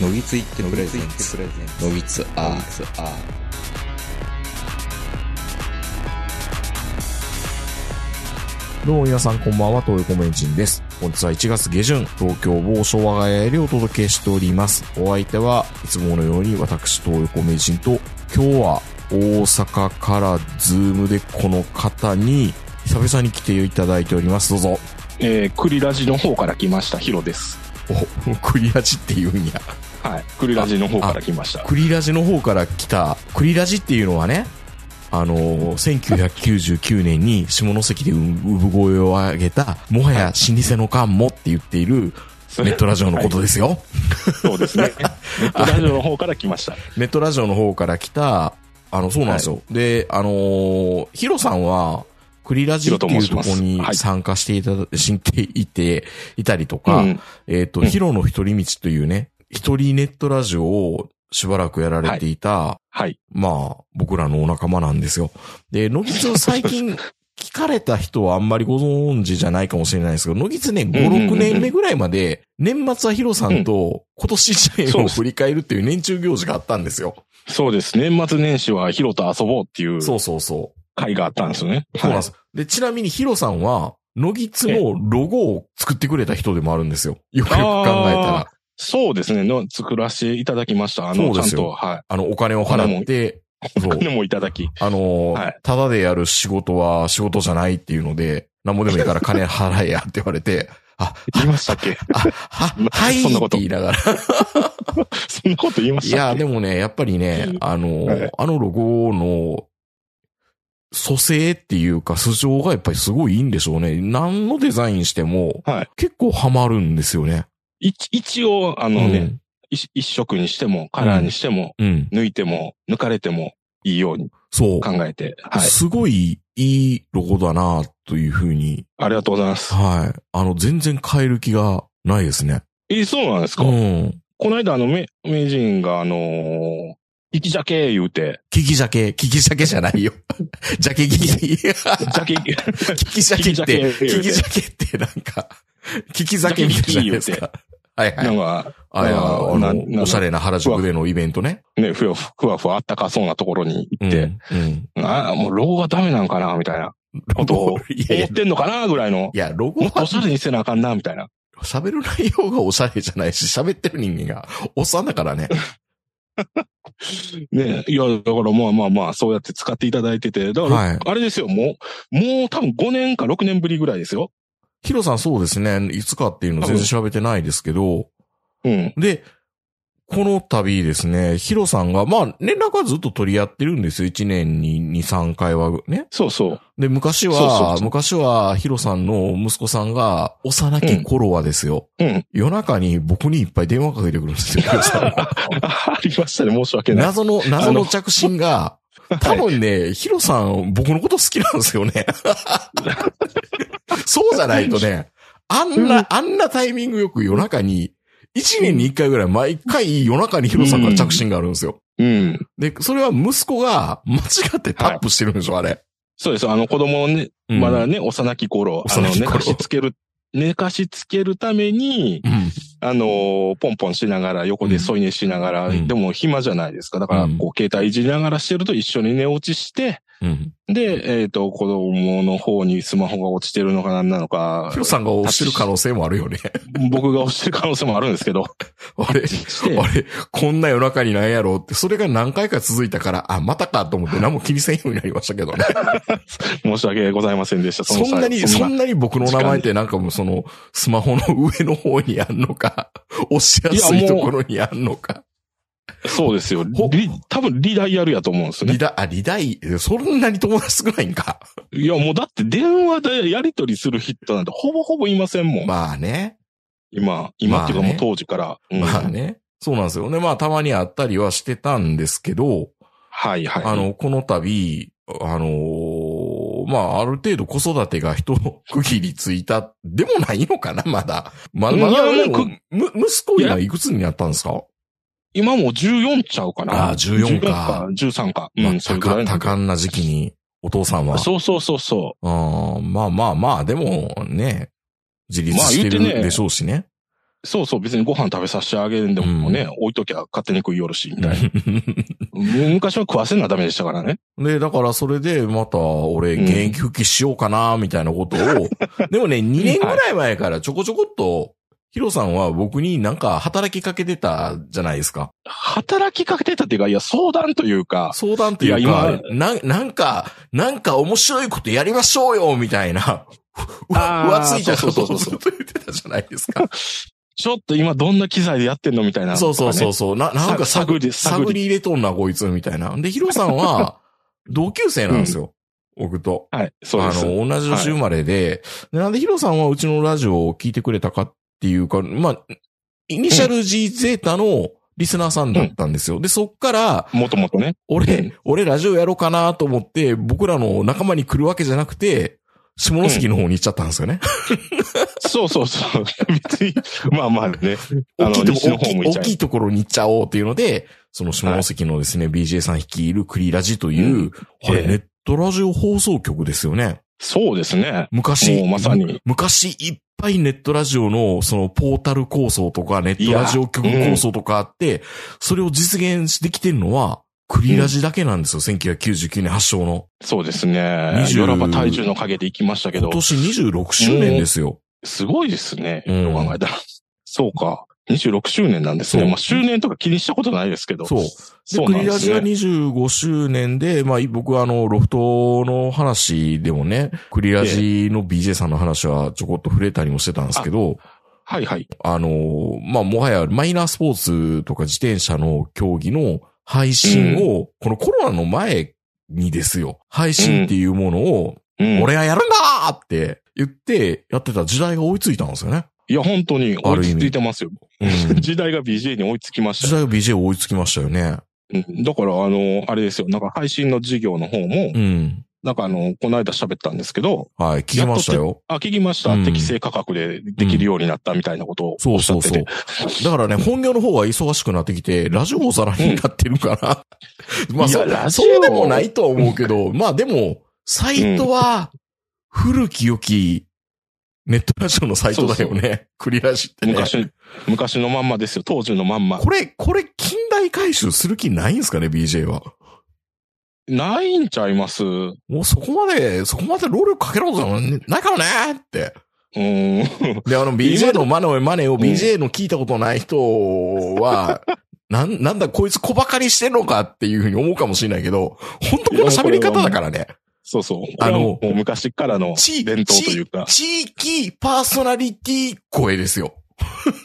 のぎついってプレゼンツのぎつアーツアどうも皆さんこんばんは、東横名人です。本日は1月下旬、東京某所我が家よりお届けしております。お相手はいつものように私、東横名人と、今日は大阪からズームでこの方に久々に来ていただいております。どうぞ。えー、クリラジの方から来ました、ヒロです。お、クリラジって言うんや。はい。クリラジの方から来ました。クリラジの方から来た、クリラジっていうのはね、あのー、1999年に下関で産声を上げた、もはや老舗の缶もって言っている、ネットラジオのことですよ。そうですね。ネットラジオの方から来ました。ネットラジオの方から来た、あの、そうなんですよ。で、あのーヒロさんは、クリラジっていうところにはい参加していただ、していて、いたりとか、うんえっ、と、うんヒロの一人道というね、一人ネットラジオをしばらくやられていた、はい。まあ、僕らのお仲間なんですよ。で、野木津最近 聞かれた人はあんまりご存知じゃないかもしれないですけど、野木津ね、5、うんうんうん6年目ぐらいまで、年末はヒロさんと今年一年を振り返るっていう年中行事があったんですよ。そうです。年末年始はヒロと遊ぼうっていうそうそうそう。会があったんですよね。そうなんです。で、ちなみにヒロさんは、野木津のロゴを作ってくれた人でもあるんですよ。よくよく考えたら。そうですね。の作らせていただきました。あの、ちゃんと、はい。あの、お金を払って、そう。金もいただき。あのーはいただでやる仕事は仕事じゃないっていうので、なんもでもいいから金払えやって言われて、あ、言いましたっけ？あ、は、はいそんなこと言いながら。そんなこと言いまいや、したっけ？でもね、やっぱりね、あのーはいあのロゴの、蘇生っていうか、素性がやっぱりすごいいいんでしょうね。何のデザインしても、はい。結構ハマるんですよね。一一応、あのね、一一色にしても、カラーにしても、うん。うん。抜いても、抜かれてもいいようにそう。考えて、はい。すごいいいロゴだなというふうに。ありがとうございます。はい。あの、全然変える気がないですね。え、そうなんですか、うん。この間、あの、め、名人が、あのー、生き鮭言うて、キキ鮭、キキ鮭じゃないよ。ジャケキキ。キ鮭、って、キキ鮭ってなんか、キキ鮭みたいじゃないですか。はいはい。なんか、ああなの、なおしゃれな原宿でのイベントね。ね、ふわふふわふわあったかそうなところに行って、うん。うん。ああ、もうロゴがダメなんかな、みたいなことを思っ、てんのかな、ぐらいのい。や、ロゴもっとおはしゃれにせなあかんな、みたいな。喋る内容がおしゃれじゃないし、喋ってる人間がおっさんだからね。ね、いや、だからまあまあまあ、そうやって使っていただいてて、だから、はいあれですよ、もう、もう多分5年か6年ぶりぐらいですよ。ヒロさんそうですね。いつかっていうの全然調べてないですけど、うん。で、この度ですね、ヒロさんが、まあ、連絡はずっと取り合ってるんですよ。1年に2、3回はね。そうそう。で、昔は、そうそう昔はヒロさんの息子さんが、幼き頃はですよ。うん。夜中に僕にいっぱい電話かけてくるんですよ、ヒロさんがあ ありましたね、申し訳ない。謎の、謎の着信が、多分ね、ヒロさん、僕のこと好きなんですよね。そうじゃないとね、あんな、あんなタイミングよく夜中に、一年に一回ぐらい毎回夜中にヒロさんから着信があるんですよ。うん。で、それは息子が間違ってタップしてるんでしょ、あれ。そうです。あの子供ね、うんまだね、幼き頃、あの、寝かしつける、寝かしつけるために、うん。あのーポンポンしながら、横で添い寝しながら、うん。でも暇じゃないですか。だから、うん。こう、携帯いじりながらしてると一緒に寝落ちして、うん。で、えっ、と、子供の方にスマホが落ちてるのか何なのかヒ、ロさんが押してる可能性もあるよね。僕が落ちてる可能性もあるんですけど、あれ、あれ、こんな夜中になんやろうって、それが何回か続いたから、あ、またかと思って 何も気にせんようになりましたけどね。申し訳ございませんでした。そんなに、そんなそんなに僕の名前ってなんかもうその、スマホの上の方にあんのか、押しやすいところにあんのか。そうですよ。ほリ多分、リダイヤルやと思うんですねリ。ダ、あ、リダイ、そんなに友達少ないんか。いや、もうだって電話でやり取りする人なんてほぼほぼいませんもん。まあね。今、今っていうかもうまあね当時から。うんまあね。そうなんですよね。まあたまに会ったりはしてたんですけど、はいはい。あの、この度、あのーまあ、ある程度子育てが一区切りついた、でもないのかな、まだ。まだ、まだ、息子今いくつになったんですか？今もう14ちゃうかな。あー14か13か。うまあん、それぐら多いなんで多感な時期に、お父さんは。そうそうそうそあーまあまあまあ、でもね、自立してるでしょうしね。そうそう、別にご飯食べさせてあげるんでもね、置いときゃ勝手に食いよるし、みたいな。昔は食わせなダメでしたからね。で、だからそれで、また、俺、現役復帰しようかな、みたいなことを、でもね、2年ぐらい前からちょこちょこっと、ヒロさんは僕になんか働きかけてたじゃないですか。働きかけてたっていうか、いや、相談というか、相談っていういかや、な、なんか、なんか面白いことやりましょうよ、みたいな。うわ、ついたことをそうそうそうずっと言ってたじゃないですか。ちょっと今どんな機材でやってんのみたいな、そうそうそうう。そう。な、なんかさ探り探り入れとんな、こいつ、みたいな。で、ヒロさんは、同級生なんですよ。僕と。はい、そうです。あの、同じ年生まれで、でなんでヒロさんはうちのラジオを聞いてくれたかっていうか、まあ、イニシャル G ゼータのリスナーさんだったんですよ。で、そっから、もともとね。俺、うん俺ラジオやろうかなと思って、僕らの仲間に来るわけじゃなくて、下関の方に行っちゃったんですよね。そうそうそう。別に、まあまあね。大きいとこ、西の大きい、ところに行っちゃおうっていうので、その下関のですね、BJ さん率いるクリラジという、うんあれ、ええネットラジオ放送局ですよね。そうですね。昔、まさに昔いっぱいネットラジオのそのポータル構想とかネットラジオ局構想とかあって、それを実現できてるのは、クリラジだけなんですよ。1999年発祥の。そうですね。20ヨラバ体重の陰で行きましたけど、今年26周年ですよ。すごいですね。うん考えたら。そうか。26周年なんですね。そうまあ周年とか気にしたことないですけど。そう。で、そうクなんですねリラジが25周年で、まあ、僕はあの、ロフトの話でもね、クリラジの BJ さんの話はちょこっと触れたりもしてたんですけど、はいはい。あの、まあ、もはやマイナースポーツとか自転車の競技の配信を、このコロナの前にですよ、配信っていうものを、うん。俺がやるんだーって言ってやってた時代が追いついたんですよね。いや、本当に追いついてますよ。うん。時代が BJ に追いつきましたよ。時代が BJ 追いつきましたよね。うんだから、あの、あれですよ。なんか配信の事業の方もう、ん。なんかあの、この間喋ったんですけど、はい、聞きましたよ。あ、聞きました。うん適正価格でできるようになったみたいなことをそうおっしゃってそうそうて。。だからね、本業の方は忙しくなってきて、ラジオおさらになってるから。まあ、そそうでもないとは思うけど、まあでも、サイトは、古き良き、ネットラジオのサイトだよね。クリラジってね。昔、昔のまんまですよ。当時のまんま。これ、これ、近代回収する気ないんすかね、BJ は。ないんちゃいます？うもうそこまで、そこまで労力かけることないからねって。ーん。で、あの、BJ のマネを、マネを BJ の聞いたことない人は、なん、なんだこいつ小馬鹿にしてんのかっていうふうに思うかもしれないけど、本当この喋り方だからね。そうそう。あの昔からの地伝統というか、地域パーソナリティ声ですよ。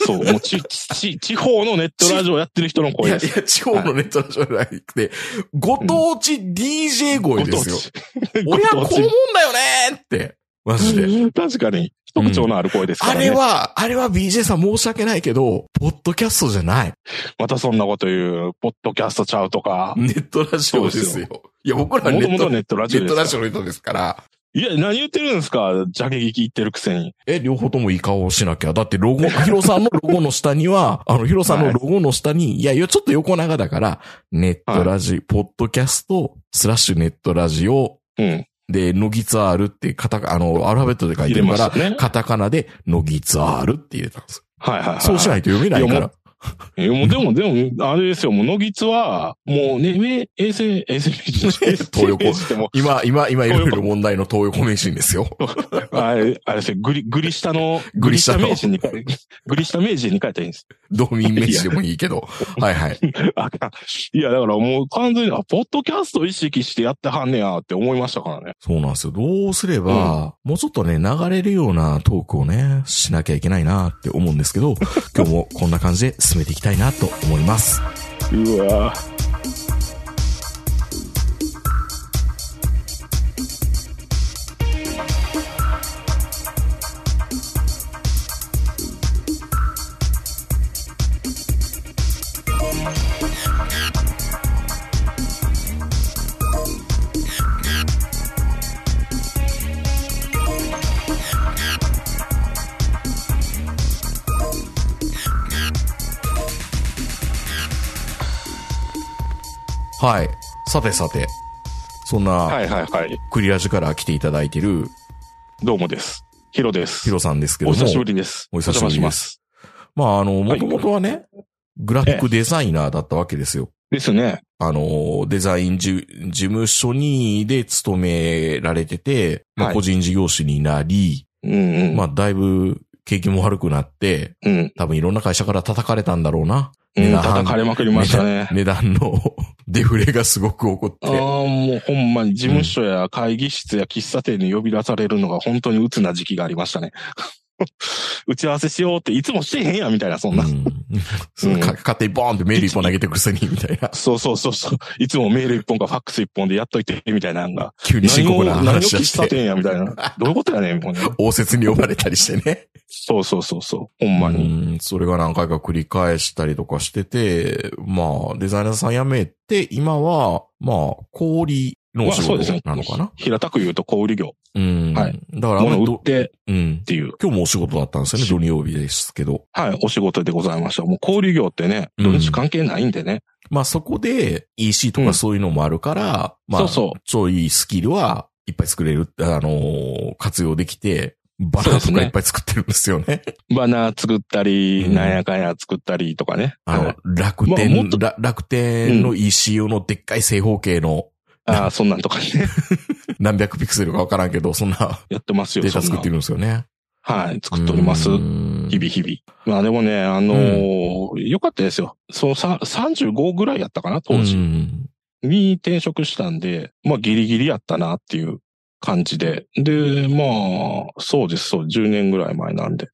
そう、もうち、ち、地方のネットラジオやってる人のい声です。やいや、地方のネットラジオじゃなくて、ご当地 DJ 声ですよ。俺はこう思うんだよねーって。マジで。確かに、特徴のある声ですかあらね。れは、あれは BJ さん申し訳ないけど、ポッドキャストじゃない。またそんなこと言う、ポッドキャストちゃうとか。ネットラジオですよ。いや、僕らネットもともとネットラジネッオですからトラジオの人ですから。いや、何言ってるんですか？ジャケ聞き言ってるくせに。え、両方ともいい顔をしなきゃ。だってロゴ、ヒロさんのロゴの下には、あの、ヒロさんのロゴの下に、いや、いや、ちょっと横長だから、ネットラジ、ポッドキャスト、スラッシュネットラジオ、うん。で、ノギツアールってカタカ、あの、アルファベットで書いてるから、ね。カタカナで、ノギツアールって入れたんです。はいはいはい。そうしないと読めないから。えもうでも、でも、あれですよ、もう、野木津は、もうね、め衛星、衛星名人、東横 今、今、今いろいろ問題の東横名人ですよ。う、あれ、あれですよ、グリ、グリ下の、グリ下名人にグリ下名人に変えたらいいんです。道民名人でもいいけど。はいはい。いや、だからもう完全に、あ、ポッドキャスト意識してやってはんねやって思いましたからね。そうなんですよ。どうすれば、もうちょっとね、流れるようなトークをね、しなきゃいけないなって思うんですけど、今日もこんな感じで進めていきたいなと思います。うわさてさて、そんな、はいはいはい。クリラジから来ていただいてるどうもです。ヒロです。ヒロさんですけども、お久しぶりです。お久しぶりですお邪魔します。まあ、あの、もともとはね、グラフィックデザイナーだったわけですよ。ですね。あの、デザイン事事務所にで勤められてて、まあ、はい個人事業主になり、うんうん。まあ、だいぶ景気も悪くなって、うん。多分いろんな会社から叩かれたんだろうな。うん、叩かれまくりましたね。値段のデフレがすごく起こって。ああ、もうほんまに事務所や会議室や喫茶店に呼び出されるのが本当に鬱な時期がありましたね。打ち合わせしようっていつもしてへんやんみたいな、そんな。うん。勝手にボーンってメール一本投げてくるせに、みたいな。そうそうそうそう。いつもメール一本かファックス一本でやっといて、みたいなのが。急に深刻な何を何を喫茶店や、みたいな。どういうことやねん、もうね。応接に呼ばれたりしてね。そうそうそうそう。ほんまに。うん、それが何回か繰り返したりとかしてて、まあ、デザイナーさん辞めて、今は、まあ、氷そうですねなのかな？平たく言うと小売業。うん。はいだから物売っ、てっうん。ていう。今日もお仕事だったんですよね、土曜日ですけど。はい、お仕事でございました。もう小売業ってね、うん土日関係ないんでね。まあそこで EC とかそういうのもあるから、まあ、そうそうちょいスキルはいっぱい作れる、あのー活用できて、バナーとかいっぱい作ってるんですよね。バナー作ったり、うんなんやかんや作ったりとかね。あの、はい楽まあも天、っとら楽天の EC 用のでっかい正方形のああ、そんなんとかね。何百ピクセルかわからんけど、そんなやってますよ、データ作ってるんですよね。はい、作っております。うん日々日々。まあでもね、あのーよかったですよ。そのさ35ぐらいやったかな、当う時。んに転職したんで、まあギリギリやったなっていう感じで。で、まあ、そうです、そう、10年ぐらい前なんで。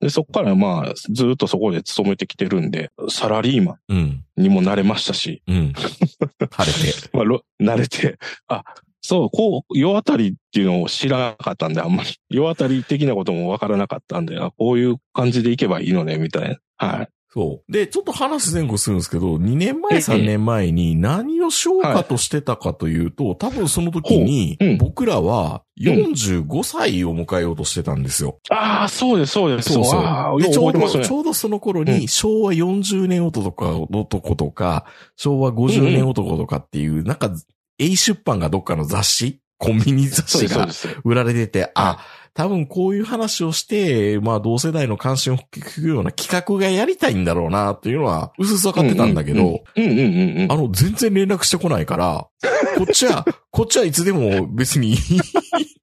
で、そこからまあ、ずっとそこで勤めてきてるんで、サラリーマうん。ンにもなれましたし、うん。晴れて。まあ、ろ慣れて、あ、そう、こう、世当たりっていうのを知らなかったんで、あんまり。世当たり的なこともわからなかったんで、あ、こういう感じでいけばいいのね、みたいな。はい。そう。で、ちょっと話前後するんですけど、2年前、ええ3年前に何をしようかとしてたかというと、多分その時に僕らは45歳を迎えようとしてたんですよ。ああ、そうです、そうです。そうそうで、ちょうど、ち。ょうどその頃うに、昭和40年男とか、男とか、昭和50年男とかっていう、なんか、A 出版がどっかの雑誌コンビニ雑誌が。売られてて、あ、多分こういう話をして、まあ同世代の関心を聞くような企画がやりたいんだろうなっていうのは、うすうすわかってたんだけど、あの、全然連絡してこないから、こっちは、こっちはいつでも別にいい っ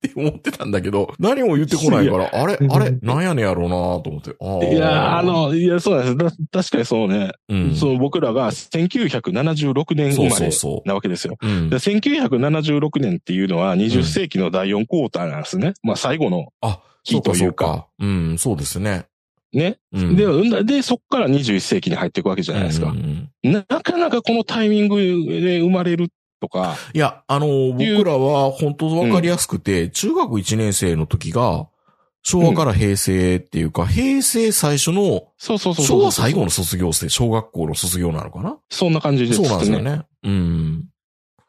て思ってたんだけど、何も言ってこないから、あれ、あれ、なんやねんやろうなと思って。いや、あ、の、いや、そうなんです。だ確かにそうね。うん。そう、僕らが1976年そう生まれそうそなわけですよ。う。うんで。1976年っていうのは20世紀の第4クォーターなんですね。まあ最後のあ、日というか。そうか。うん、そうですね。ね。うん。で、そっから21世紀に入っていくわけじゃないですかうん。うんなかなかこのタイミングで生まれるとか、いや、あの、僕らは本当わかりやすくて、中学1年生の時が、昭和から平成っていうか、平成最初の、そうそうそう。昭和最後の卒業生、小学校の卒業なのかな？そんな感じですそうね。なんですよね。うん。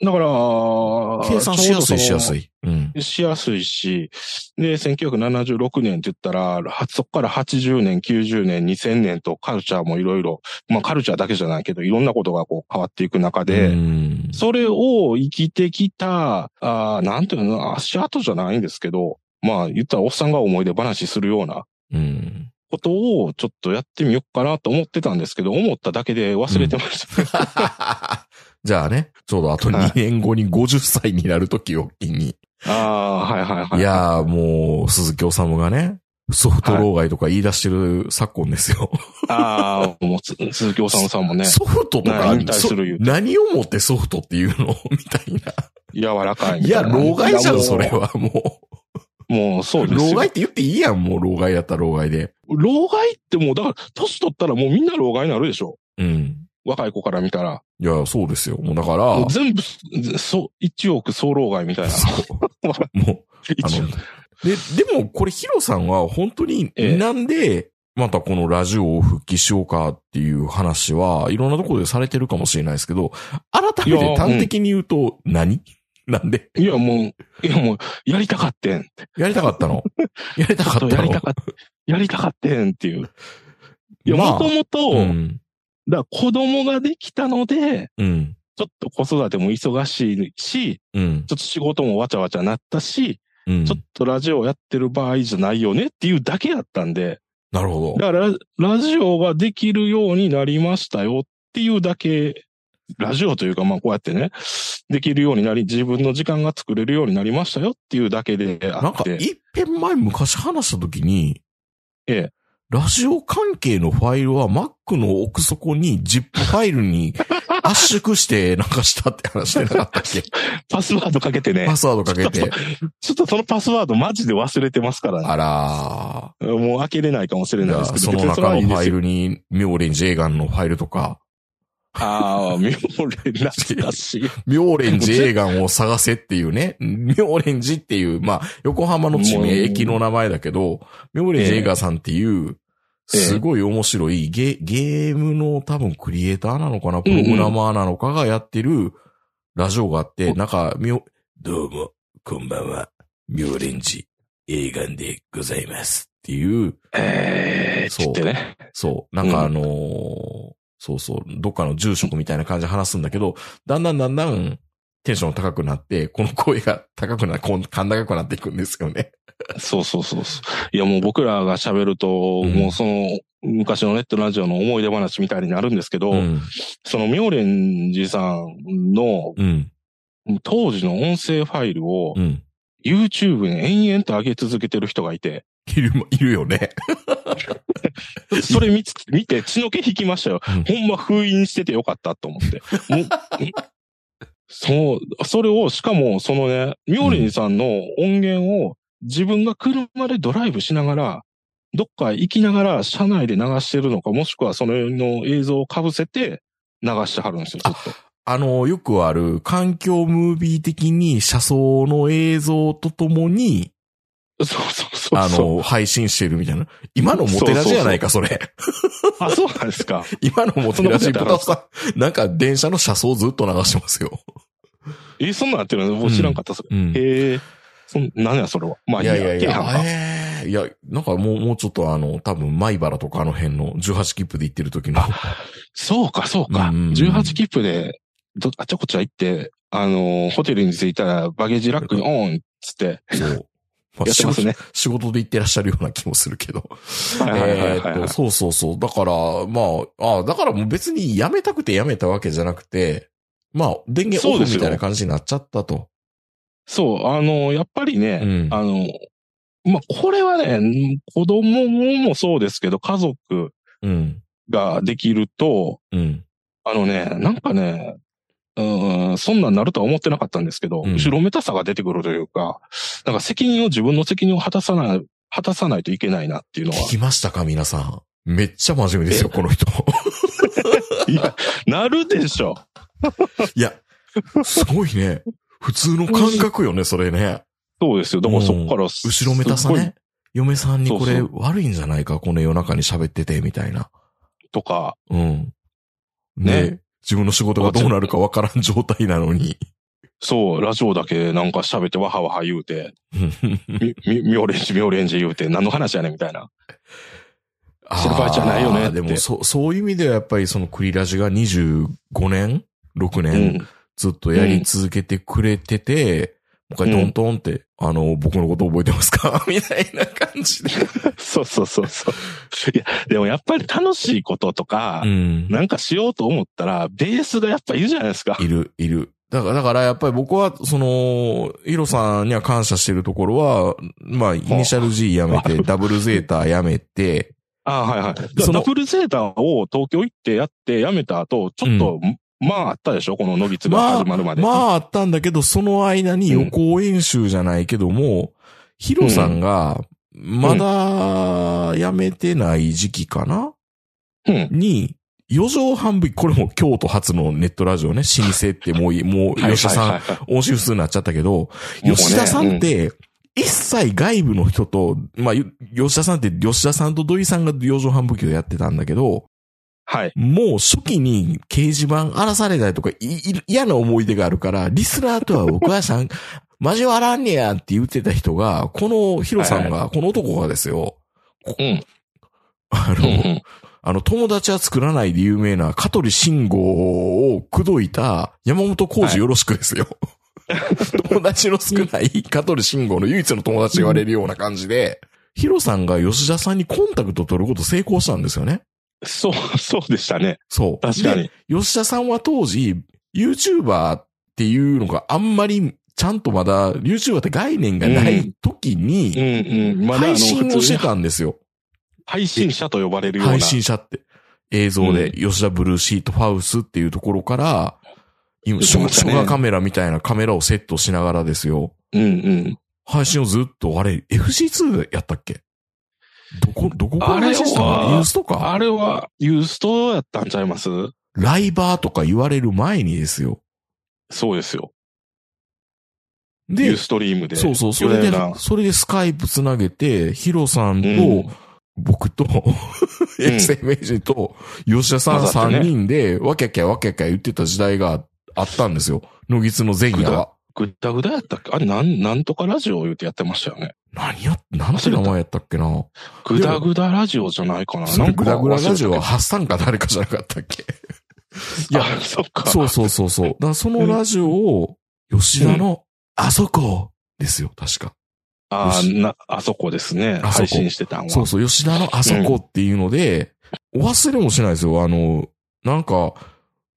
だから、計算しやすいしやすい。い。うん。しやすいし、で、1976年って言ったら、はそこから80年、90年、2000年とカルチャーもいろいろ、まあカルチャーだけじゃないけど、いろんなことがこう変わっていく中で、うんそれを生きてきた、あーなんていうの、足跡じゃないんですけど、まあ言ったらおっさんが思い出話するようなうん。ことをちょっとやってみようかなと思ってたんですけど、思っただけで忘れてました。じゃあね、ちょうどあと2年後に50歳になる時を機に。ああ、はいはいはい。いやーもう、鈴木治がね、ソフト老害とか言い出してる昨今ですよ。ああ、もうつ鈴木治さんもね、ソフトとかな引退する何をもってソフトっていうの？みたいな。柔らかいみいいな。老害じゃん、それは。ももうそうう。ですよ。老害って言っていいやん、もう老害やったら老害で。老害ってもう、だから、年取ったらもうみんな老害になるでしょ。うん。若い子から見たら。いや、そうですよ。もうだから、全部、そう、一億総老害みたいな。そうもう、あ一の、で、でも、これヒロさんは本当にええなんで、またこのラジオを復帰しようかっていう話はいろんなところでされてるかもしれないですけど、改めて端的に言うと何、なんで？いや、もう、いや、もう、やりたかってん。やりたかったの？やりたかったのやりたかっやりたかってんっていう。いや、まあもともと、うん。だから子供ができたので、うん。ちょっと子育ても忙しいし、うん。ちょっと仕事もわちゃわちゃなったし、うん。ちょっとラジオやってる場合じゃないよねっていうだけやったんで、なるほど。だからラ、ラジオができるようになりましたよっていうだけ、ラジオというか、まあこうやってね、できるようになり、自分の時間が作れるようになりましたよっていうだけであなんか、って。一遍前昔話した時に、ええ。ラジオ関係のファイルは Mac の奥底に ZIP ファイルに 圧縮してなんかしたって話してなかったっけ？パスワードかけてねパ。スワードかけて。ちょっとそのパスワードマジで忘れてますからね。あらー。もう開けれないかもしれないですけど。その中のファイルに、ミョーレンのファイルとか、ああ、妙齢懐かしい。ミョーレンジ映画を探せっていうね、ミョーレンジっていう、まあ、横浜の地名、駅の名前だけど、ミョーレンジ映画さんっていう、ええすごい面白いゲゲームの多分クリエイターなのかな、プログラマーなのかがやってるラジオがあって、お。なんか、みょ、どうも、こんばんは、ミョーレンジ映画でございますっていう、えー、そう。ね。そう。なんかあのーそうそう、どっかの住職みたいな感じで話すんだけど、だんだんだんだんテンション高くなって、この声が高くな、こん、甲高くなっていくんですよね。そうそうそうそう。いやもう僕らが喋ると、うんもうその、昔のネットラジオの思い出話みたいになるんですけど、うん。その妙蓮寺さんのうん。当時の音声ファイルをうん。YouTube に延々と上げ続けてる人がいて、いる、いるよね。それ見つ、見て血の気引きましたよ。うんほんま封印しててよかったと思って。そう、それを、しかも、そのね、ミョーリンさんの音源を自分が車でドライブしながら、どっか行きながら車内で流してるのか、もしくはそのの映像を被せて流してはるんですよ、ずっと。あの、よくある環境ムービー的に車窓の映像とともに、そうそうそうあ。の、配信してるみたいな。今のモテラジやないか、それ。あ、そうなんですか。今のモテラジ、そんなことやったらポタさん、なんか電車の車窓ずっと流してますよ。え、そんなんやってるの？僕知らんかった、それ。うん。へえ。そん、何や、それは。まあいいや、いやいやいや、なんかもう、もうちょっとあの、多分、米原とかあの辺の18切符で行ってる時の。そうか、そうか。うんうんうん18切符で、ど、あちゃこちゃ行って、あのーホテルに着いたら、バゲージラックにオンっつって、そう。まあやってますね。仕事で行ってらっしゃるような気もするけど。えっと、そうそうそう。だから、まあ、あだからもう別に辞めたくて辞めたわけじゃなくて、まあ、電源オフみたいな感じになっちゃったと。そう、あのーやっぱりね、うんあのーまあ、これはね、子供もそうですけど、家族うん。ができると、うん。あのね、なんかね、うん、そんなんなるとは思ってなかったんですけど、うん後ろめたさが出てくるというか、なんか責任を、自分の責任を果たさない、果たさないといけないなっていうのは聞、きましたか皆さん。めっちゃ真面目ですよ、この人。いや、なるでしょ。いや、すごいね。普通の感覚よね、それね。そうですよ。だからそこからす、後ろめたさね。嫁さんにこれ悪いんじゃないか、この夜中に喋ってて、みたいな。とか、うん。ねね自分の仕事がどうなるかわからん状態なのに。そう、ラジオだけなんか喋ってわはわは言うて、み、み、みょうれんじみょうれんじ言うて、何の話やねんみたいな。知る場合じゃないよねでも、そう、そういう意味ではやっぱりそのクリラジが25年 ?6 う年、ん。ずっとやり続けてくれてて、もう一回トントンって、あの、僕のこと覚えてますか？みたいな感じで。そうそうそうそう。いや、でもやっぱり楽しいこととか、うん。なんかしようと思ったら、ベースがやっぱいるじゃないですか。いる、いる。だから、だからやっぱり僕は、その、ヒロさんには感謝してるところは、まあ、イニシャル G やめて、ダブルゼータやめて、ああはいはい。ダブルゼータを東京行ってやってやめた後、ちょっと、まああったでしょ？この野木が始まるまで。まああったんだけど、その間に予行演習じゃないけども、ヒロさんが、まだ辞めてない時期かな？うん。に、四畳半分、これも京都初のネットラジオね、老舗ってもうい、もう、吉田さん、音信不通になっちゃったけど、吉田さんって、一切外部の人と、まあ、ゆ吉田さんって、吉田さんと土井さんが四畳半武器をやってたんだけど、はい。もう初期に掲示板荒らされたりとか、いい嫌な思い出があるから、リスナーとは僕はさん、交わらんねやって言ってた人が、このヒロさんが、この男がですよ、うん。あの、うんうん。あの、友達は作らないで有名な香取慎吾を口説いた山本浩二よろしくですよ。友達の少ない香取慎吾の唯一の友達が言われるような感じで、ヒロさんが吉田さんにコンタクト取ること成功したんですよね。そう、そうでしたね。そう。確かでに。吉田さんは当時、YouTuber っていうのがあんまり、ちゃんとまだ YouTuber って概念がない時うに、配信をしてたんですよ。配信者と呼ばれるような。配信者って。映像で、吉田ブルーシートファウスっていうところから、今、ね初画カメラみたいなカメラをセットしながらですよ。うんうん。配信をずっと、あれ、FC2 やったっけ？どこ、どこかあれはのユースとか？あれは、ユーストやったんちゃいます？ライバーとか言われる前にですよ。そうですよ。ユでー、ストリームで。そうそう、それでそれでスカイプつなげて、ヒロさんと、うん僕と、衛星名人と、吉田さん混ざってね3人で、わきゃきゃわきゃきゃ言ってた時代があったんですよ。野木津の前夜は。ぐだぐだやったっけ？あれ、なん、なんとかラジオ言うてやってましたよね。何や、なんて名前やったっけな？ぐだぐだラジオじゃないかな。それグダグララジオははハッサンか誰かじゃなかったっけ？いや、そっか。そうそうそうそう。だそのラジオを、吉田の、あそこですよ、確か。ああ、な、あそこですね。配信してたんは。そうそう、吉田のあそこっていうので、お忘れもしないですよ。あの、なんか、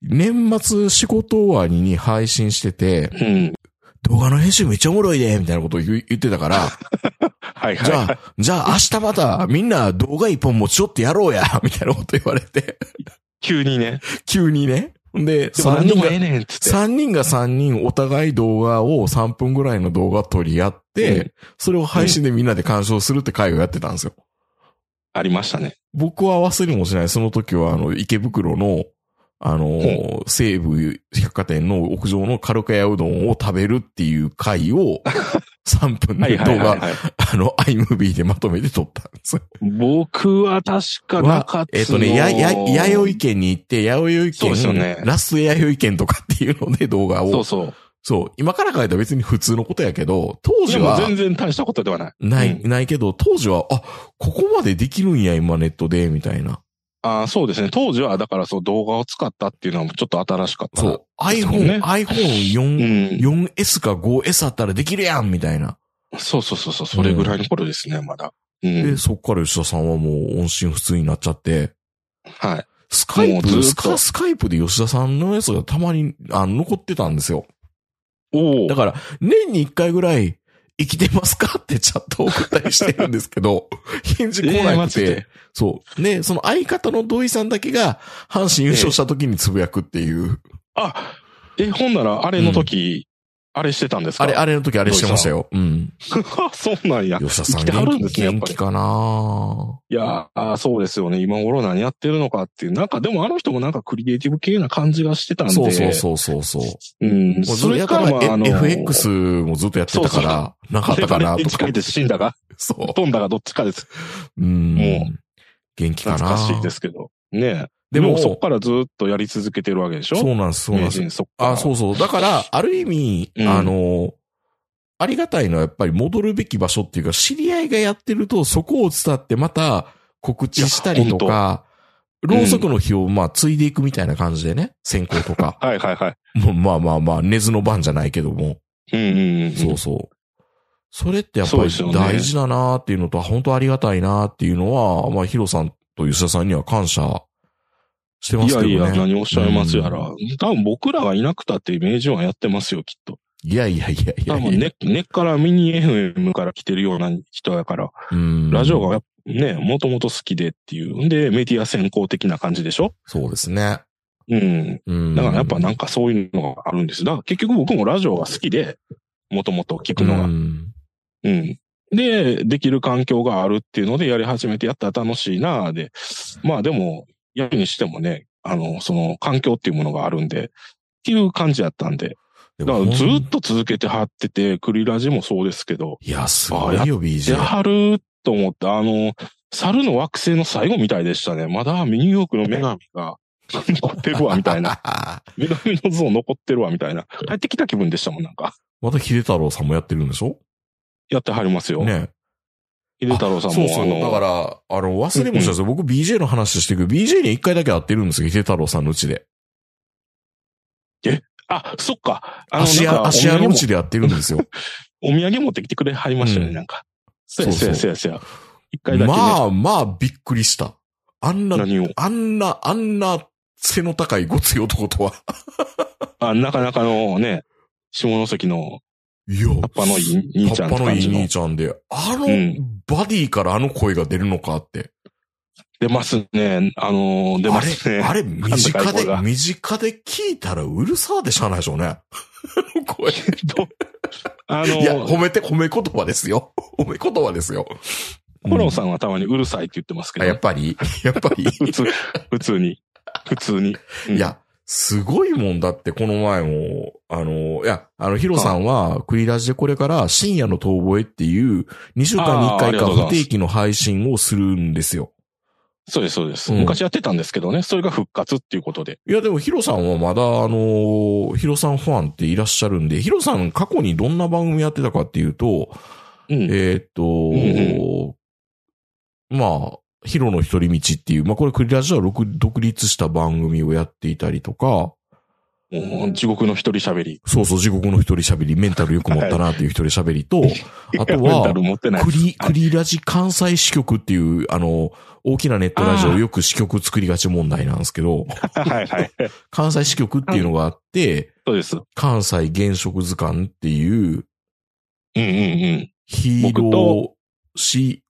年末仕事終わりに配信してて、うん。動画の編集めっちゃおもろいで、みたいなことを言ってたから、はいはい。じゃあ、じゃあ明日またみんな動画一本持ち寄ってやろうや、みたいなこと言われて、急にね。急にね。で、でも3人が。三人が3人お互い動画を3分ぐらいの動画撮り合って、うんそれを配信でみんなで鑑賞するって会をやってたんですよ。ありましたね。僕は忘れもしない。その時は、あの、池袋の、あのー、西武百貨店の屋上のカルカヤうどんを食べるっていう回を、3分はいの動画。あの、iMovie でまとめて撮ったんですよ。僕は確か中津のえっ、とね、や、や、弥生県に行って、弥生そうですよ県、ねラスト弥生県とかっていうので動画を、そうそう。そう、今から書いたら別に普通のことやけど、当時は、全然大したことではない。ない、うんないけど、当時は、あ、ここまでできるんや、今ネットで、みたいな。ああ、そうですね。当時は、だからそう動画を使ったっていうのはちょっと新しかった。そう。iPhone、ね iPhone4、うん。4S か 5S あったらできるやんみたいな。そうそうそうそう。それぐらいの頃ですね、まだ。うで、ん。そっから吉田さんはもう音信不通になっちゃって、はい。スカイプ、スカ、スカイプで吉田さんのやつがたまに、あの、残ってたんですよ。おおだ。から、年に一回ぐらい、生きてますか？ってチャットを送ったりしてるんですけど、返事来えーなくてそう。で、その相方の土井さんだけが、阪神優勝した時につぶやくっていう、あ、え、ほんなら、あれの時、あれしてたんですか？あれ、あれの時あれしてましたよ。うん。そうなんや。吉田さん元気、んですね、やっぱり。元気かな？いやあそうですよね。今頃何やってるのかっていう。なんか、でもあの人もなんかクリエイティブ系な感じがしてたんで。そうそうそうそうそう。う。うん。それから、かまあ、あの、え FX もずっとやってたから、なかったかなとかレバレッジ書い。て死んだが、そ飛んだがどっちかです。う。うん。も元気かな？懐かしいですけど。ねえ。でもそっからずっとやり続けてるわけでしょ？そうなんです、そうなんです。そ。あ、そうそう。だから、ある意味、うんあの、ありがたいのはやっぱり戻るべき場所っていうか、知り合いがやってると、そこを伝ってまた告知したりとか、ろうそくの日をまあ、継いでいくみたいな感じでね、先行とか。はいはいはい。もうまあまあまあ、根津の番じゃないけども。うんうんうん。そうそう。それってやっぱり大事だなっていうのと、本当ありがたいなっていうのは、まあ、ヒロさんと吉田さんには感謝してますけどね。いやいや、何をおっしゃいますやら。う多分僕らがいなくたって名人はやってますよ、きっと。いやいやいやいや。多分根、根っからミニ FM から来てるような人やから、うんラジオがね、もともと好きでっていう。んで、メディア先行的な感じでしょ？そうですね。うん。うん。だからやっぱなんかそういうのがあるんです。だから結局僕もラジオが好きで、もともと聞くのが。うんうん。で、できる環境があるっていうのでやり始めてやったら楽しいなで。まあでも、やるにしてもね、あの、その環境っていうものがあるんで、っていう感じやったんで。でだからずっと続けてはってて、クリラジもそうですけど、いや、すごいよ、で BJ。はると思って、あの、猿の惑星の最後みたいでしたね。まだニューヨークの女神が残ってるわ、みたいな。女神の像残ってるわ、みたいな。帰ってきた気分でしたもん、なんか。また秀太郎さんもやってるんでしょ？やってはりますよ。ね。秀太郎さんも、そうそう。だから、あの、忘れもしたんですよ。僕 BJ の話してるけど、BJ に一回だけ会ってるんですよ。秀太郎さんのうちで。あ、そっか。あの、芦屋、なんか芦屋のうちで。で会ってるんですよ。お土産持ってきてくれはりましたよね、うんなんか。そうや、そそうそうそうや、そうや。一回だけ、ね。まあまあびっくりした。あんな、あんな、あんな背の高いごつい男とは。あ、なかなかのね、下関のいや、葉っぱのいい兄ちゃんって葉っぱのいい兄ちゃんで、あのうんバディからあの声が出るのかって。出ますね。あのー出ますね。あれ、あれ、身近で、身近で聞いたらうるさでしゃあないでしょうね。声。ど あのいや、ー褒めて、褒め言葉ですよ。褒め言葉ですよ。コロンさんはたまにうるさいって言ってますけあ、ど、やっぱり？やっぱり？普通、普通に。普通に。うんいや、すごいもんだって、この前も、あの、いや、あの、ヒロさんは、クリラジでこれから深夜の遠吠えっていう、2週間に1あーあ回か不定期の配信をするんですよ。そうです、そうです、うん。昔やってたんですけどね、それが復活っていうことで。いや、でもヒロさんはまだ、あの、ヒロさんファンっていらっしゃるんで、ヒロさん過去にどんな番組やってたかっていうと、うん。えーっと、ん。まあ、ヒロの一人道っていう、まあこれクリラジは独独立した番組をやっていたりとか、地獄の一人喋り。そうそう、地獄の一人喋り、メンタルよく持ったなっていう一人喋りと、あとは。クリ、クリラジ関西支局っていう、あの、大きなネットラジオよく支局作りがち問題なんですけど、はいはい。関西支局っていうのがあって、そうです。関西現職図鑑っていう、うんうんうん。ヒーロー僕とシ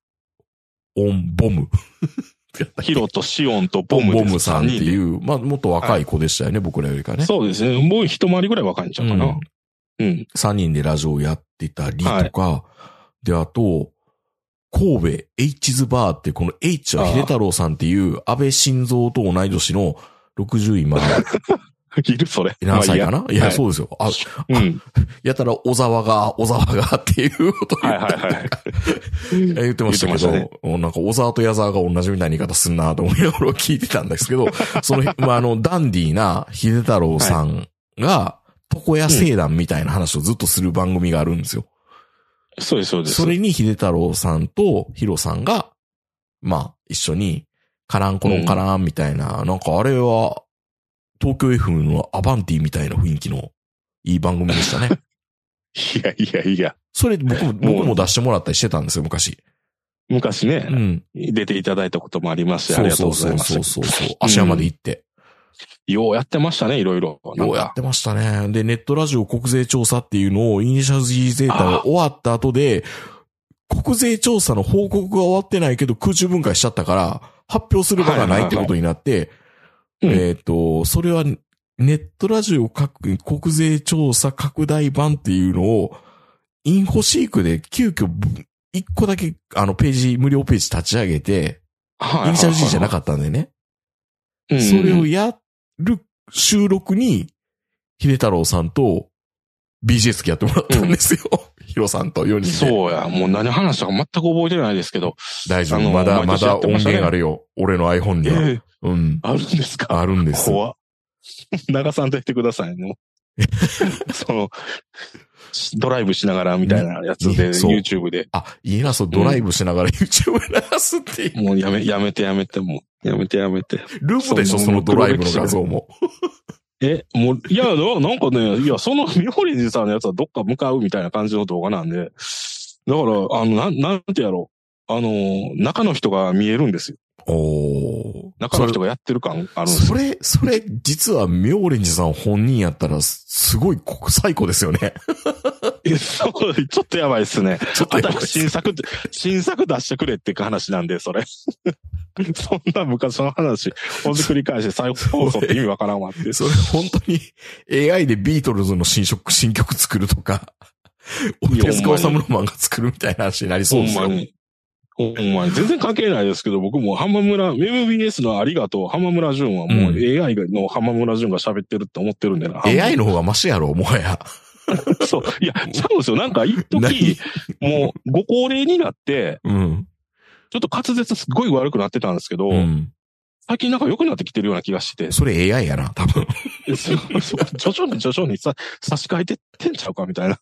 オンボム。ヒロとシオンとボム。ボムさんってい三う、まあ、もっと若い子でしたよね、僕らよりかね。そうですね。もう一回りぐらい若いんちゃうかな。うんうん。3人でラジオをやってたりとか、で、あと、神戸 H ズバーって、この H は秀太郎さんっていう安倍晋三と同い年の60今、いるそれ。何歳かな、いや、まあいいやそうですよ。あ、うん。やたら小沢が、小沢が っていうことを言ってはいはいはい。言ってましたけど、言ってなんか小沢と矢沢が同じみたいな言い方すんなと思いながら聞いてたんですけど、その、まあ、あの、ダンディーな秀太郎さんが、床屋聖団みたいな話をずっとする番組があるんですよ。そうです、そうです。それに秀太郎さんとヒロさんが、まあ、一緒に、カランコロンカランみたいな、なんかあれは、東京 F のアバンティみたいな雰囲気のいい番組でしたね。いやいやいや。それ僕も、僕も出してもらったりしてたんですよ、昔。昔ね、うん。出ていただいたこともありますし、あそうりがとうそうございうます。そそうそうそう。芦屋まで行って。ようやってましたね、いろいろ。ようやってましたね。で、ネットラジオ国税調査っていうのを、イニシャル G ゼータが終わった後で、国税調査の報告が終わってないけど空中分解しちゃったから、発表する場がないってことになって、うんえっ、と、それは、ネットラジオ各国税調査拡大版っていうのを、インフォシークで急遽ぶ、一個だけ、あの、ページ、無料ページ立ち上げて、はいイニシャル G じゃなっかったんでね。たそれをやる収録に、秀太郎さんときやってもらったんですよ。ヒロさんと4人で。そうや、もう何話したか全く覚えてないですけど。大丈夫。まだ、まだ音源あるよ。俺の iPhone には。ええうん。あるんですか？あるんです。怖っ長さんと言ってくださいね。その、ドライブしながらみたいなやつで、YouTube で。あ、いいな、そう、ドライブしながら YouTube 流すっていう。もうやめ、やめてやめて、もう。やめてやめて。ループでしょ、そのドライブの画像も。え、もう、いや、ななんかね、いや、そのミホリンジさんのやつはどっか向かうみたいな感じの動画なんで、だから、あの、なん、なんてやろう。あの、中の人が見えるんですよ。おー。中の人がやってる感あるんですよ。それ、それ、実は、ミョーレンジさん本人やったら、すごい最高ですよね。えそう、ちょっとやばいっすね。ちょっとやばい新新作って、新作出してくれって話なんで、それ。そんな昔の話、ほじくり返して再放送って意味わからんわって。それ本当に AI でビートルズの新曲、新曲作るとか、いや手塚治虫の漫画作るみたいな話になりそうですよ。ほんまに。まに。全然関係ないですけど、僕も浜村、MBS のありがとう、浜村淳はもううん AI の浜村淳が喋ってるって思ってるんでな。AI の方がマシやろ、もはや。そう。いや、ちゃうんですよ。なんか一時、もうご高齢になって、うん。ちょっと滑舌すっごい悪くなってたんですけど、うん。最近なんか良くなってきてるような気がして、それ AI やな、多分。徐々に徐々にさ差し替えてってんちゃうかみたいな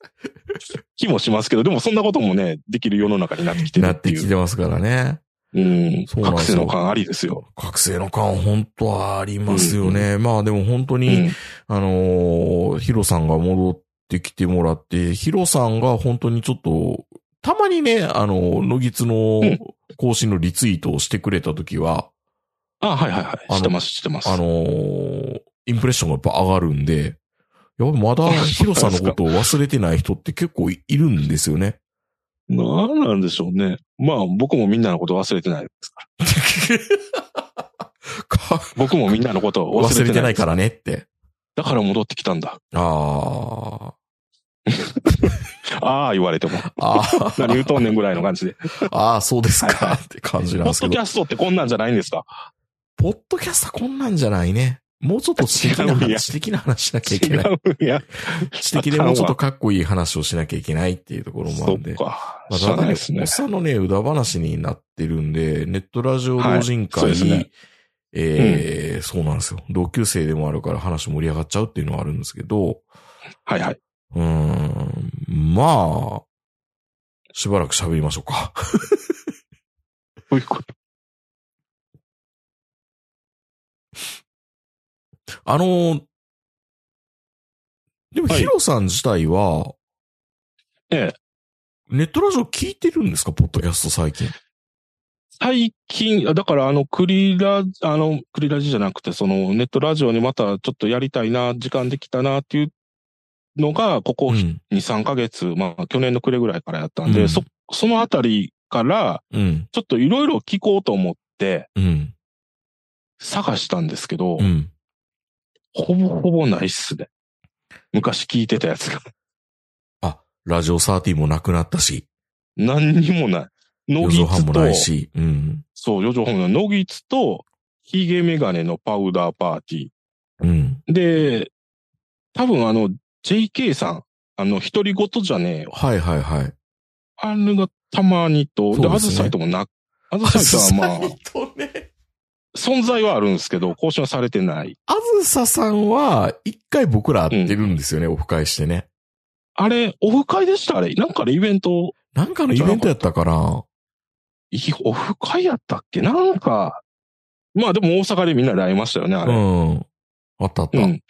気もしますけど、でもそんなこともね、できる世の中になってきてるなって。きてますからね。うん。覚醒の感ありですよ。覚醒の感本当はありますよね。まあでも本当うに、ん。あのーヒロさんが戻ってきてもらって、ヒロさんが本当にちょっと、たまにね、あの、野木津のうん更新のリツイートをしてくれたときは、あ、はいはいはい。してます、してます。あのーインプレッションがやっぱ上がるんで、やっぱまだヒロさんのことを忘れてない人って結構いいるんですよね。なんなんでしょうね。まあ、僕もみんなのこと忘れてないですから。か 僕もみんなのことを忘忘れれてない。てないからねって。だから戻ってきたんだ。あ ああ、言われても。あ。ああ。何言うとんねんぐらいの感じで。ああ、そうですかって感じなんですけどポッドキ。ャストってこんなんじゃないんですか？ポッドキャストこんなんじゃないね。もうちょっと知的な話、知的な話しなきゃいけない。知的でもうちょっとかっこいい話をしなきゃいけないっていうところもあるんで。か。まあ、知らただね、おっ。さんのね、裏話になってるんで、ネットラジオ老人会、えーそうなんですよ。同級生でもあるから話盛り上がっちゃうっていうのはあるんですけど、はいはい。うーん、まあ、しばらく喋りましょうか。どういうこと？あのーでもはいヒロさん自体は、ええ。ネットラジオ聞いてるんですか？ポッドキャスト最近。最近、あだからあの、クリラ、あの、クリラジじゃなくて、その、ネットラジオにまたちょっとやりたいな、時間できたなっていうのが、ここ2、うん。3ヶ月、まあ、去年の暮れぐらいからやったんで、うんそ、そのあたりから、うん。ちょっといろいろ聞こうと思って、うん。探したんですけど、うん。ほぼほぼないっすね。昔聞いてたやつが。ラジオ30もなくなったし、何にもない。ノギツと、ないし、うん。そう、余剰本のノギツと、ヒゲメガネのパウダーパーティうん。ー。で、多分あの、JK さん、あの、独り言じゃねえよ。はいはいはい。あれがたまにと、で、そうであずさいともな、あずさいとはまあ、とね。存在はあるんですけど、更新はされてない。あずささんは、一回僕ら会ってるんですよね、オフ会してね。あれ、オフ会でしたあれ？なんかあれイベント、なんかのイベントやったかな。いオフ会やったっけ？なんか、まあでも大阪でみんなで会いましたよね、あれ。うん。あったあった。うん。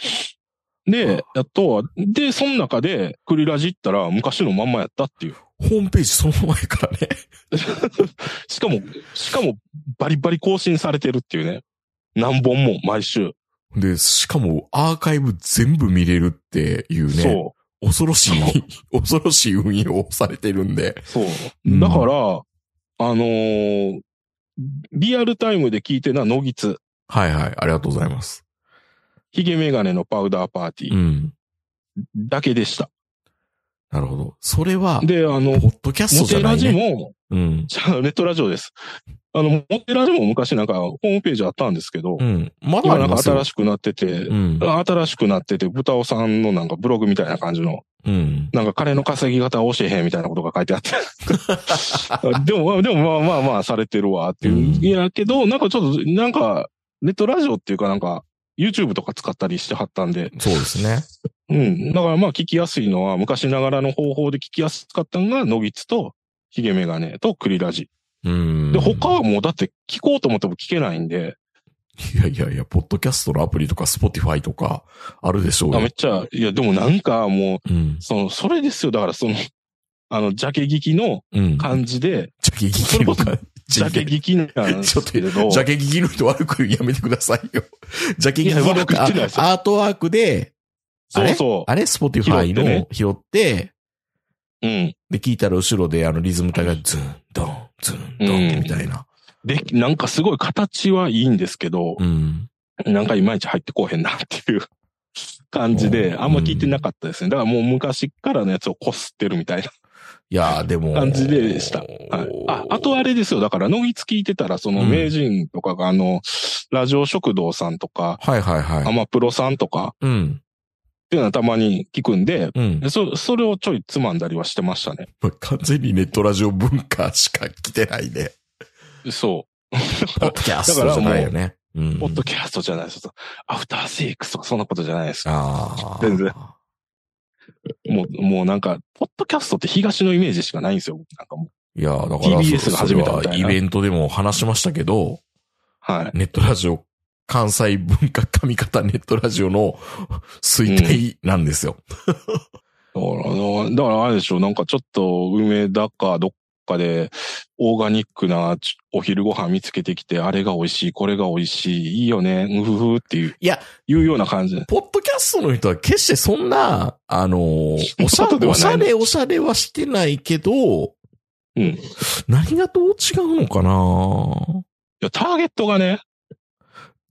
で、やっとは、で、その中で、クリラジ行ったら昔のまんまやったっていう。ホームページその前からね。しかも、しかも、バリバリ更新されてるっていうね。何本も、毎週。で、しかもアーカイブ全部見れるっていうね。そ恐ろしい、恐ろしい運用をされてるんで。う、そう。うんだから、あのーリアルタイムで聞いてるのは、ノギツ。はいはい、ありがとうございます。ヒゲメガネのパウダーパーティーうん。だけでした。なるほど。それは、で、あの、ポッドキャストモテラじゃないね。ジも、うん。じゃあネットラジオです。あの、モテラジも昔なんかホームページあったんですけど、うん。まだ今なんかありますよ新しくなってて、うん。新しくなってて、豚尾さんのなんかブログみたいな感じの、うん。なんか金の稼ぎ方教えへんみたいなことが書いてあって。でも、まあでもまあまあまあされてるわっていう。うんいや、けど、なんかちょっと、なんか、ネットラジオっていうかなんか、YouTube とか使ったりしてはったんで、そうですね。うん。だからまあ聞きやすいのは、昔ながらの方法で聞きやすかったのが、ノギツと、ヒゲメガネとクリラジ。うん。で、他はもうだって聞こうと思っても聞けないんで、いやいやいや、ポッドキャストのアプリとか、 Spotify とか、あるでしょうよあめっ。ちゃ、いや、でもなんかもう、うん。その、それですよ。だからその、あの、ジャケ聞きのうん。感じで、ジャケ聞きのか。ジャケ聞きなちょっと、ジャケ聞きの人悪くやめてくださいよ。ジャケ聞きのいや悪く言ってないですよあアートワークで、そうそあれ？ Spotify の拾って、う。うん。で、聞いたら後ろであのリズム隊がズン、ドン、ズン、ドン、みたいな。で、なんかすごい形はいいんですけど、うん。なんかいまいち入ってこうへんなっていう感じで、うんあんま聞いてなかったですね。だからもう昔からのやつをこすってるみたいないやーでも。感じでした。はい。あ、あとあれですよ。だから、ノギツ聞いてたら、そのうん名人とかが、あの、ラジオ食堂さんとか、はいはいはい。アマプロさんとか、うん。っていうのはたまに聞くんで、うん。でそ、それをちょいつまんだりはしてましたね。完全にネットラジオ文化しか来てないね。そポッドキャストじゃないよね。うんッドキャストじゃないです。アフターセックスとかそんなことじゃないです。ああ。全然 もう、もうなんか、ポッドキャストって東のイメージしかないんですよ。なんかもう。いや、だから、TBS が始めたみたイベントでも話しましたけど、はい。ネットラジオ、関西文化上方ネットラジオの 衰退なんですよ。だから、だからあれでしょ、なんかちょっと梅田かどっかで、オーガニックなちお昼ご飯見つけてきて、あれが美味しい、これが美味しい、いいよね、うふふっていう、いや、いうような感じで。ポッドキャストの人は決してそんな、あのーおしゃそうではないおしゃれおしゃれはしてないけど、うん。い何がどう違うのかな？や、ターゲットがね、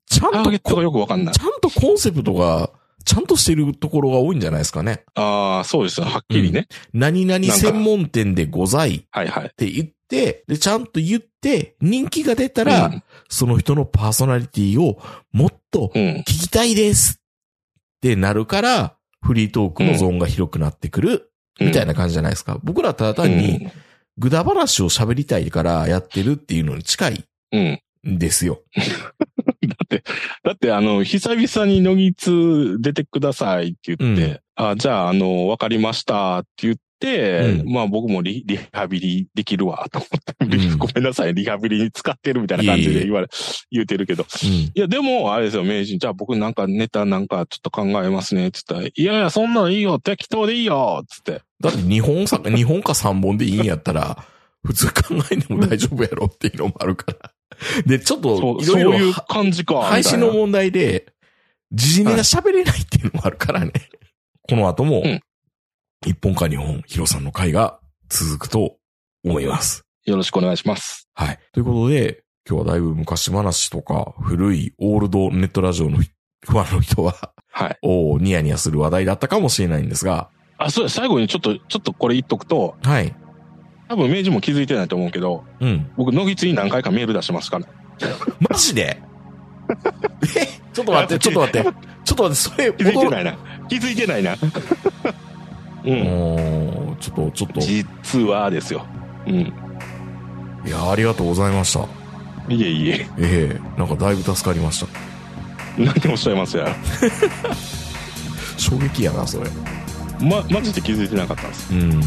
ちゃんとターゲットがよくわかんないち。ゃんとコンセプトが、ちゃんとしてるところが多いんじゃないですかね。ああ、そうですよ、はっきりね。何々専門店でございっはいはい。て言って、で、ちゃんと言って、人気が出たら、うんその人のパーソナリティをもっとうん。聞きたいですってなるから、フリートークのゾーンが広くなってくる、みたいな感じじゃないですか。僕らただ単に、ぐだ話を喋りたいからやってるっていうのに近いうん。うん。んですよ。だって、だってあの、久々に乃木津出てくださいって言って、あ、じゃあ、あの、わかりましたって言って、うんまあ僕もリリハビリできるわと思って、うん ごめんなさい、リハビリに使ってるみたいな感じで言われ、言うてるけど。うん。いや、でも、あれですよ、名人。じゃあ僕なんかネタなんかちょっと考えますね、つったら、いやいや、そんなのいいよ、適当でいいよ、つって。だって2本さ、2本か3本でいいんやったら、普通考えても大丈夫やろっていうのもあるから。で、ちょっと、そう、いそういう感じか。配信の問題で、時事ネタ喋れないっていうのもあるからね。この後もうん、1本か2本、ヒロさんの回が続くと思います。よろしくお願いします。はい。ということで、今日はだいぶ昔話とか、古いオールドネットラジオの ファンの人は、はい。おーニヤニヤする話題だったかもしれないんですが、あ、そうです。最後にちょっと、ちょっとこれ言っとくと、はい。多分明治も気づいてないと思うけど、うん。僕、野木津に何回かメール出してますから。マジで？え？ちょっと待って、ちょっと待って。ちょっと待って、それ、気づいて驚ないな。気づいてないな。うん。ちょっと、ちょっと、い実はですよ。うん。や、ありがとうございました。いえいえ。ええなんかだいぶ助かりました。何でおっしゃいますや。衝撃やな、それ。ま、マジで気づいてなかったんです。うん。